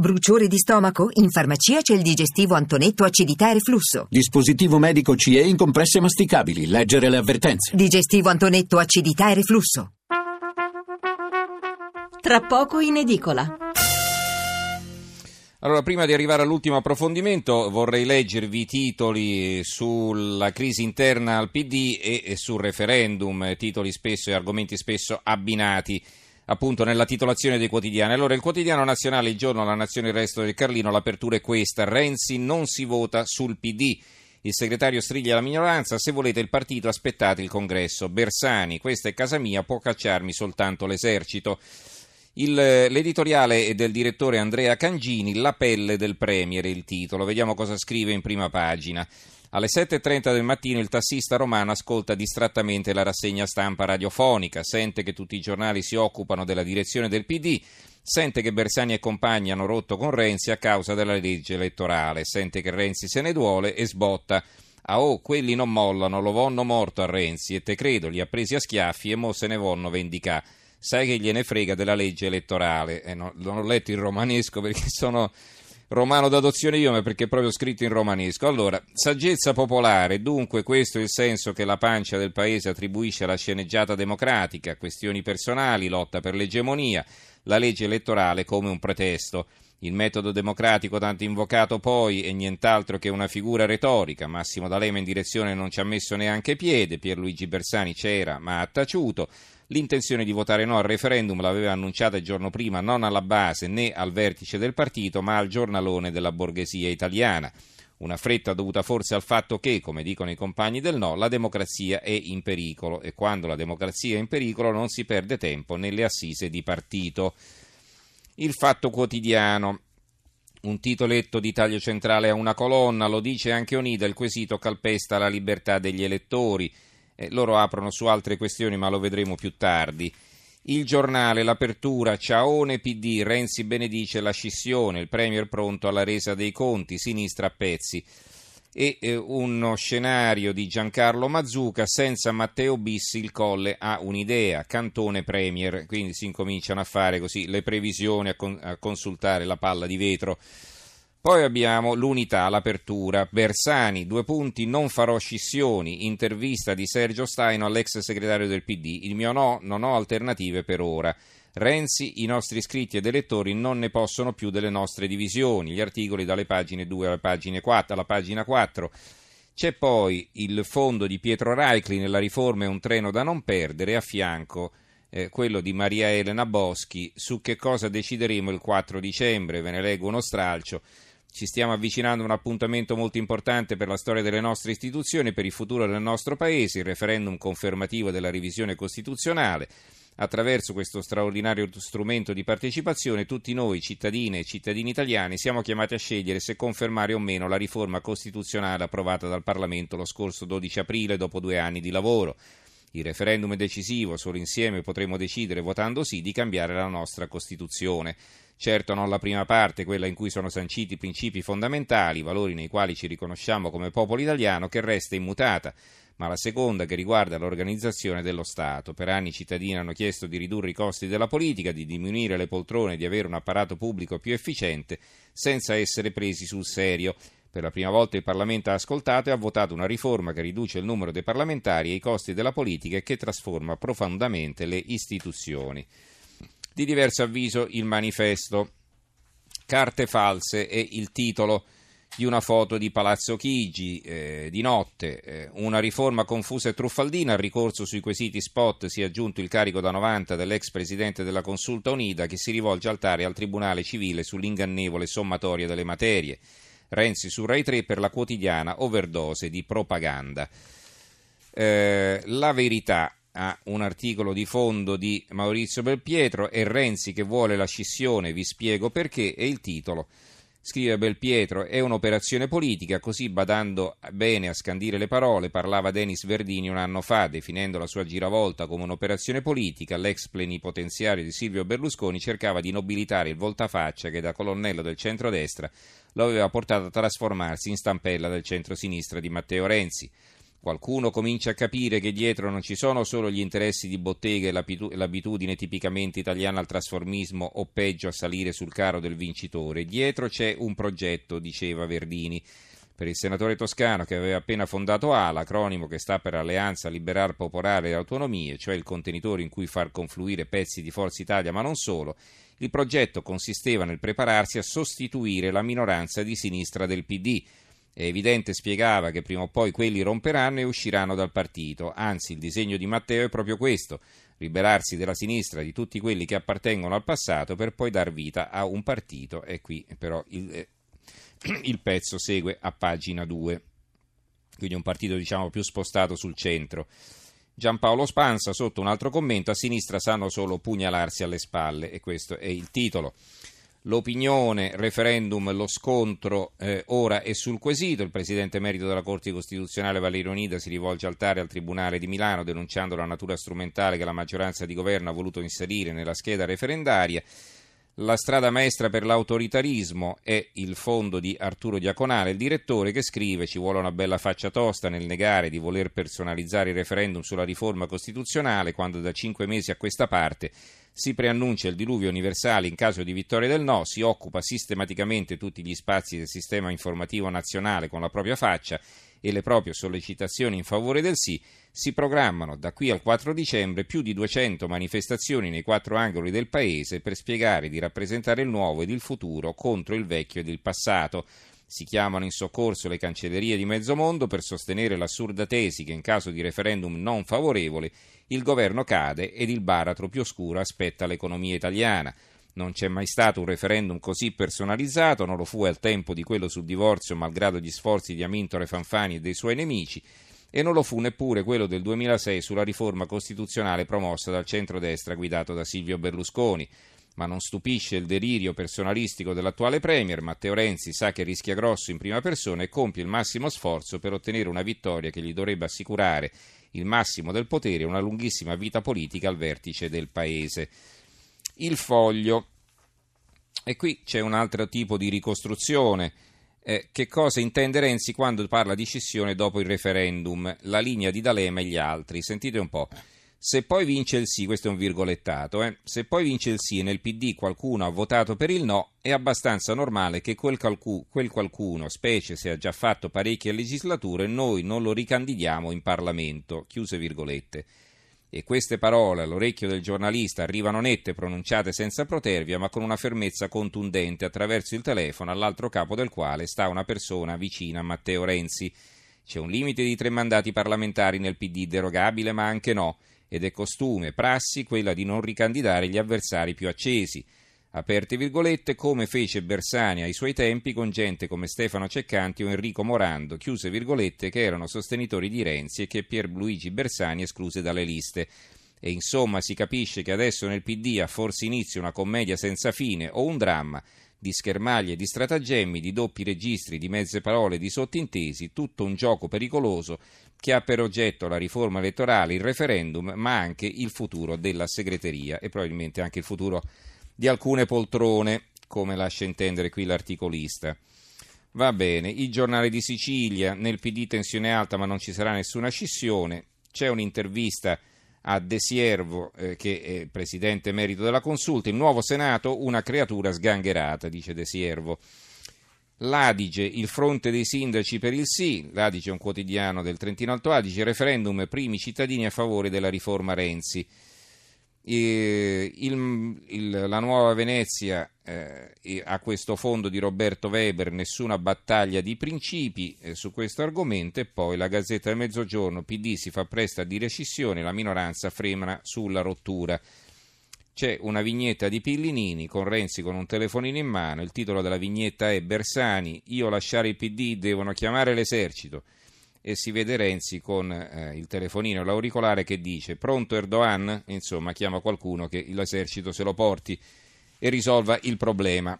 Bruciore di stomaco? In farmacia c'è il digestivo Antonetto acidità e reflusso. Dispositivo medico CE in compresse masticabili. Leggere le avvertenze. Digestivo Antonetto acidità e reflusso. Tra poco in edicola. Allora, prima di arrivare all'ultimo approfondimento, vorrei leggervi i titoli sulla crisi interna al PD e sul referendum, titoli spesso e argomenti spesso abbinati appunto nella titolazione dei quotidiani. Allora, il quotidiano nazionale, il giorno, la nazione, il resto del Carlino, l'apertura è questa. Renzi non si vota sul PD. Il segretario striglia la minoranza, se volete il partito aspettate il congresso. Bersani, questa è casa mia, può cacciarmi soltanto l'esercito. Il, l'editoriale è del direttore Andrea Cangini, La pelle del Premier, il titolo. Vediamo cosa scrive in prima pagina. Alle 7.30 del mattino il tassista romano ascolta distrattamente la rassegna stampa radiofonica, sente che tutti i giornali si occupano della direzione del PD, sente che Bersani e compagni hanno rotto con Renzi a causa della legge elettorale, sente che Renzi se ne duole e sbotta. Ah oh, quelli non mollano, lo vonno morto a Renzi e te credo, li ha presi a schiaffi e mo se ne vonno vendicà. Sai che gliene frega della legge elettorale? Eh, no, non ho letto il romanesco perché sono romano d'adozione io, ma perché è proprio scritto in romanesco. Allora, saggezza popolare, dunque questo è il senso che la pancia del paese attribuisce alla sceneggiata democratica, questioni personali, lotta per l'egemonia, la legge elettorale come un pretesto. Il metodo democratico tanto invocato poi è nient'altro che una figura retorica. Massimo D'Alema in direzione non ci ha messo neanche piede, Pierluigi Bersani c'era ma ha taciuto. L'intenzione di votare no al referendum l'aveva annunciata il giorno prima non alla base né al vertice del partito, ma al giornalone della borghesia italiana. Una fretta dovuta forse al fatto che, come dicono i compagni del no, la democrazia è in pericolo e quando la democrazia è in pericolo non si perde tempo nelle assise di partito. Il fatto quotidiano. Un titoletto di taglio centrale a una colonna, lo dice anche Onida, il quesito calpesta la libertà degli elettori. Eh, loro aprono su altre questioni, ma lo vedremo più tardi. Il giornale, l'apertura, Ciaone PD, Renzi benedice la scissione, il Premier pronto alla resa dei conti, sinistra a pezzi. E eh, uno scenario di Giancarlo Mazzuca, senza Matteo Bissi il Colle ha un'idea, cantone Premier, quindi si incominciano a fare così le previsioni, a, con, a consultare la palla di vetro. Poi abbiamo l'unità, l'apertura. Bersani, due punti, non farò scissioni. Intervista di Sergio Staino all'ex segretario del PD. Il mio no, non ho alternative per ora. Renzi, i nostri iscritti ed elettori non ne possono più delle nostre divisioni. Gli articoli dalle pagine 2 alla pagina 4. Alla pagina 4. C'è poi il fondo di Pietro Raicli nella riforma è un treno da non perdere a fianco eh, quello di Maria Elena Boschi su che cosa decideremo il 4 dicembre. Ve ne leggo uno stralcio. Ci stiamo avvicinando a un appuntamento molto importante per la storia delle nostre istituzioni e per il futuro del nostro Paese, il referendum confermativo della revisione costituzionale. Attraverso questo straordinario strumento di partecipazione, tutti noi, cittadine e cittadini italiani, siamo chiamati a scegliere se confermare o meno la riforma costituzionale approvata dal Parlamento lo scorso 12 aprile dopo due anni di lavoro. Il referendum è decisivo, solo insieme potremo decidere, votando sì, di cambiare la nostra Costituzione. Certo non la prima parte, quella in cui sono sanciti i principi fondamentali, valori nei quali ci riconosciamo come popolo italiano, che resta immutata, ma la seconda che riguarda l'organizzazione dello Stato. Per anni i cittadini hanno chiesto di ridurre i costi della politica, di diminuire le poltrone, di avere un apparato pubblico più efficiente, senza essere presi sul serio. Per la prima volta il Parlamento ha ascoltato e ha votato una riforma che riduce il numero dei parlamentari e i costi della politica e che trasforma profondamente le istituzioni. Di diverso avviso il manifesto. Carte false è il titolo di una foto di Palazzo Chigi eh, di notte, eh, una riforma confusa e truffaldina, al ricorso sui quesiti spot si è aggiunto il carico da 90 dell'ex presidente della Consulta Unida che si rivolge al TARE al Tribunale Civile sull'ingannevole sommatoria delle materie. Renzi su Rai 3 per la quotidiana overdose di propaganda. Eh, la verità a un articolo di fondo di Maurizio Belpietro e Renzi che vuole la scissione, vi spiego perché, e il titolo. Scrive Belpietro, è un'operazione politica, così badando bene a scandire le parole, parlava Denis Verdini un anno fa, definendo la sua giravolta come un'operazione politica, l'ex plenipotenziario di Silvio Berlusconi cercava di nobilitare il voltafaccia che da colonnello del centrodestra lo aveva portato a trasformarsi in stampella del centro-sinistra di Matteo Renzi. Qualcuno comincia a capire che dietro non ci sono solo gli interessi di bottega e l'abitudine tipicamente italiana al trasformismo o peggio a salire sul carro del vincitore. Dietro c'è un progetto, diceva Verdini. Per il senatore toscano che aveva appena fondato ALA, acronimo che sta per Alleanza Liberar Popolare e Autonomie, cioè il contenitore in cui far confluire pezzi di Forza Italia ma non solo, il progetto consisteva nel prepararsi a sostituire la minoranza di sinistra del PD è evidente, spiegava, che prima o poi quelli romperanno e usciranno dal partito. Anzi, il disegno di Matteo è proprio questo, liberarsi della sinistra di tutti quelli che appartengono al passato per poi dar vita a un partito. E qui però il, eh, il pezzo segue a pagina 2. Quindi un partito diciamo più spostato sul centro. Giampaolo Spanza, sotto un altro commento, a sinistra sanno solo pugnalarsi alle spalle, e questo è il titolo. L'opinione, referendum, lo scontro eh, ora è sul quesito. Il presidente merito della Corte Costituzionale Valerio Nida si rivolge al TARE al Tribunale di Milano denunciando la natura strumentale che la maggioranza di governo ha voluto inserire nella scheda referendaria. La strada maestra per l'autoritarismo è il fondo di Arturo Diaconale, il direttore che scrive ci vuole una bella faccia tosta nel negare di voler personalizzare il referendum sulla riforma costituzionale quando da cinque mesi a questa parte si preannuncia il diluvio universale in caso di vittoria del no, si occupa sistematicamente tutti gli spazi del sistema informativo nazionale con la propria faccia e le proprie sollecitazioni in favore del sì, si programmano da qui al 4 dicembre più di 200 manifestazioni nei quattro angoli del paese per spiegare di rappresentare il nuovo ed il futuro contro il vecchio ed il passato. Si chiamano in soccorso le cancellerie di mezzo mondo per sostenere l'assurda tesi che in caso di referendum non favorevole il governo cade ed il baratro più oscuro aspetta l'economia italiana. Non c'è mai stato un referendum così personalizzato, non lo fu al tempo di quello sul divorzio, malgrado gli sforzi di Amintore Fanfani e dei suoi nemici, e non lo fu neppure quello del 2006 sulla riforma costituzionale promossa dal centrodestra guidato da Silvio Berlusconi ma non stupisce il delirio personalistico dell'attuale Premier. Matteo Renzi sa che rischia grosso in prima persona e compie il massimo sforzo per ottenere una vittoria che gli dovrebbe assicurare il massimo del potere e una lunghissima vita politica al vertice del Paese. Il foglio. E qui c'è un altro tipo di ricostruzione. Eh, che cosa intende Renzi quando parla di scissione dopo il referendum? La linea di D'Alema e gli altri. Sentite un po'. Se poi vince il sì, questo è un virgolettato, eh? se poi vince il sì e nel PD qualcuno ha votato per il no, è abbastanza normale che quel, calcu- quel qualcuno, specie se ha già fatto parecchie legislature, noi non lo ricandidiamo in Parlamento. Chiuse virgolette. E queste parole all'orecchio del giornalista arrivano nette, pronunciate senza protervia, ma con una fermezza contundente attraverso il telefono, all'altro capo del quale sta una persona vicina a Matteo Renzi. C'è un limite di tre mandati parlamentari nel PD derogabile, ma anche no ed è costume, prassi quella di non ricandidare gli avversari più accesi. Aperte virgolette, come fece Bersani ai suoi tempi con gente come Stefano Ceccanti o Enrico Morando, chiuse virgolette, che erano sostenitori di Renzi e che Pierluigi Bersani escluse dalle liste. E insomma si capisce che adesso nel PD ha forse inizio una commedia senza fine o un dramma di schermaglie, di stratagemmi, di doppi registri, di mezze parole, di sottintesi, tutto un gioco pericoloso che ha per oggetto la riforma elettorale, il referendum, ma anche il futuro della segreteria e probabilmente anche il futuro di alcune poltrone, come lascia intendere qui l'articolista. Va bene, il giornale di Sicilia, nel PD tensione alta ma non ci sarà nessuna scissione, c'è un'intervista a De Siervo, eh, che è presidente emerito della consulta, il nuovo Senato una creatura sgangherata, dice De Siervo. L'Adige, il fronte dei sindaci per il sì, l'Adige è un quotidiano del Trentino Alto Adige, referendum primi cittadini a favore della riforma Renzi. Il, il, la nuova Venezia eh, ha questo fondo di Roberto Weber, nessuna battaglia di principi eh, su questo argomento e poi la Gazzetta del Mezzogiorno, PD si fa presto a dire scissione, la minoranza frena sulla rottura. C'è una vignetta di Pillinini con Renzi con un telefonino in mano, il titolo della vignetta è Bersani, io lasciare il PD devono chiamare l'esercito e si vede Renzi con eh, il telefonino e l'auricolare che dice pronto Erdogan? Insomma, chiama qualcuno che l'esercito se lo porti e risolva il problema.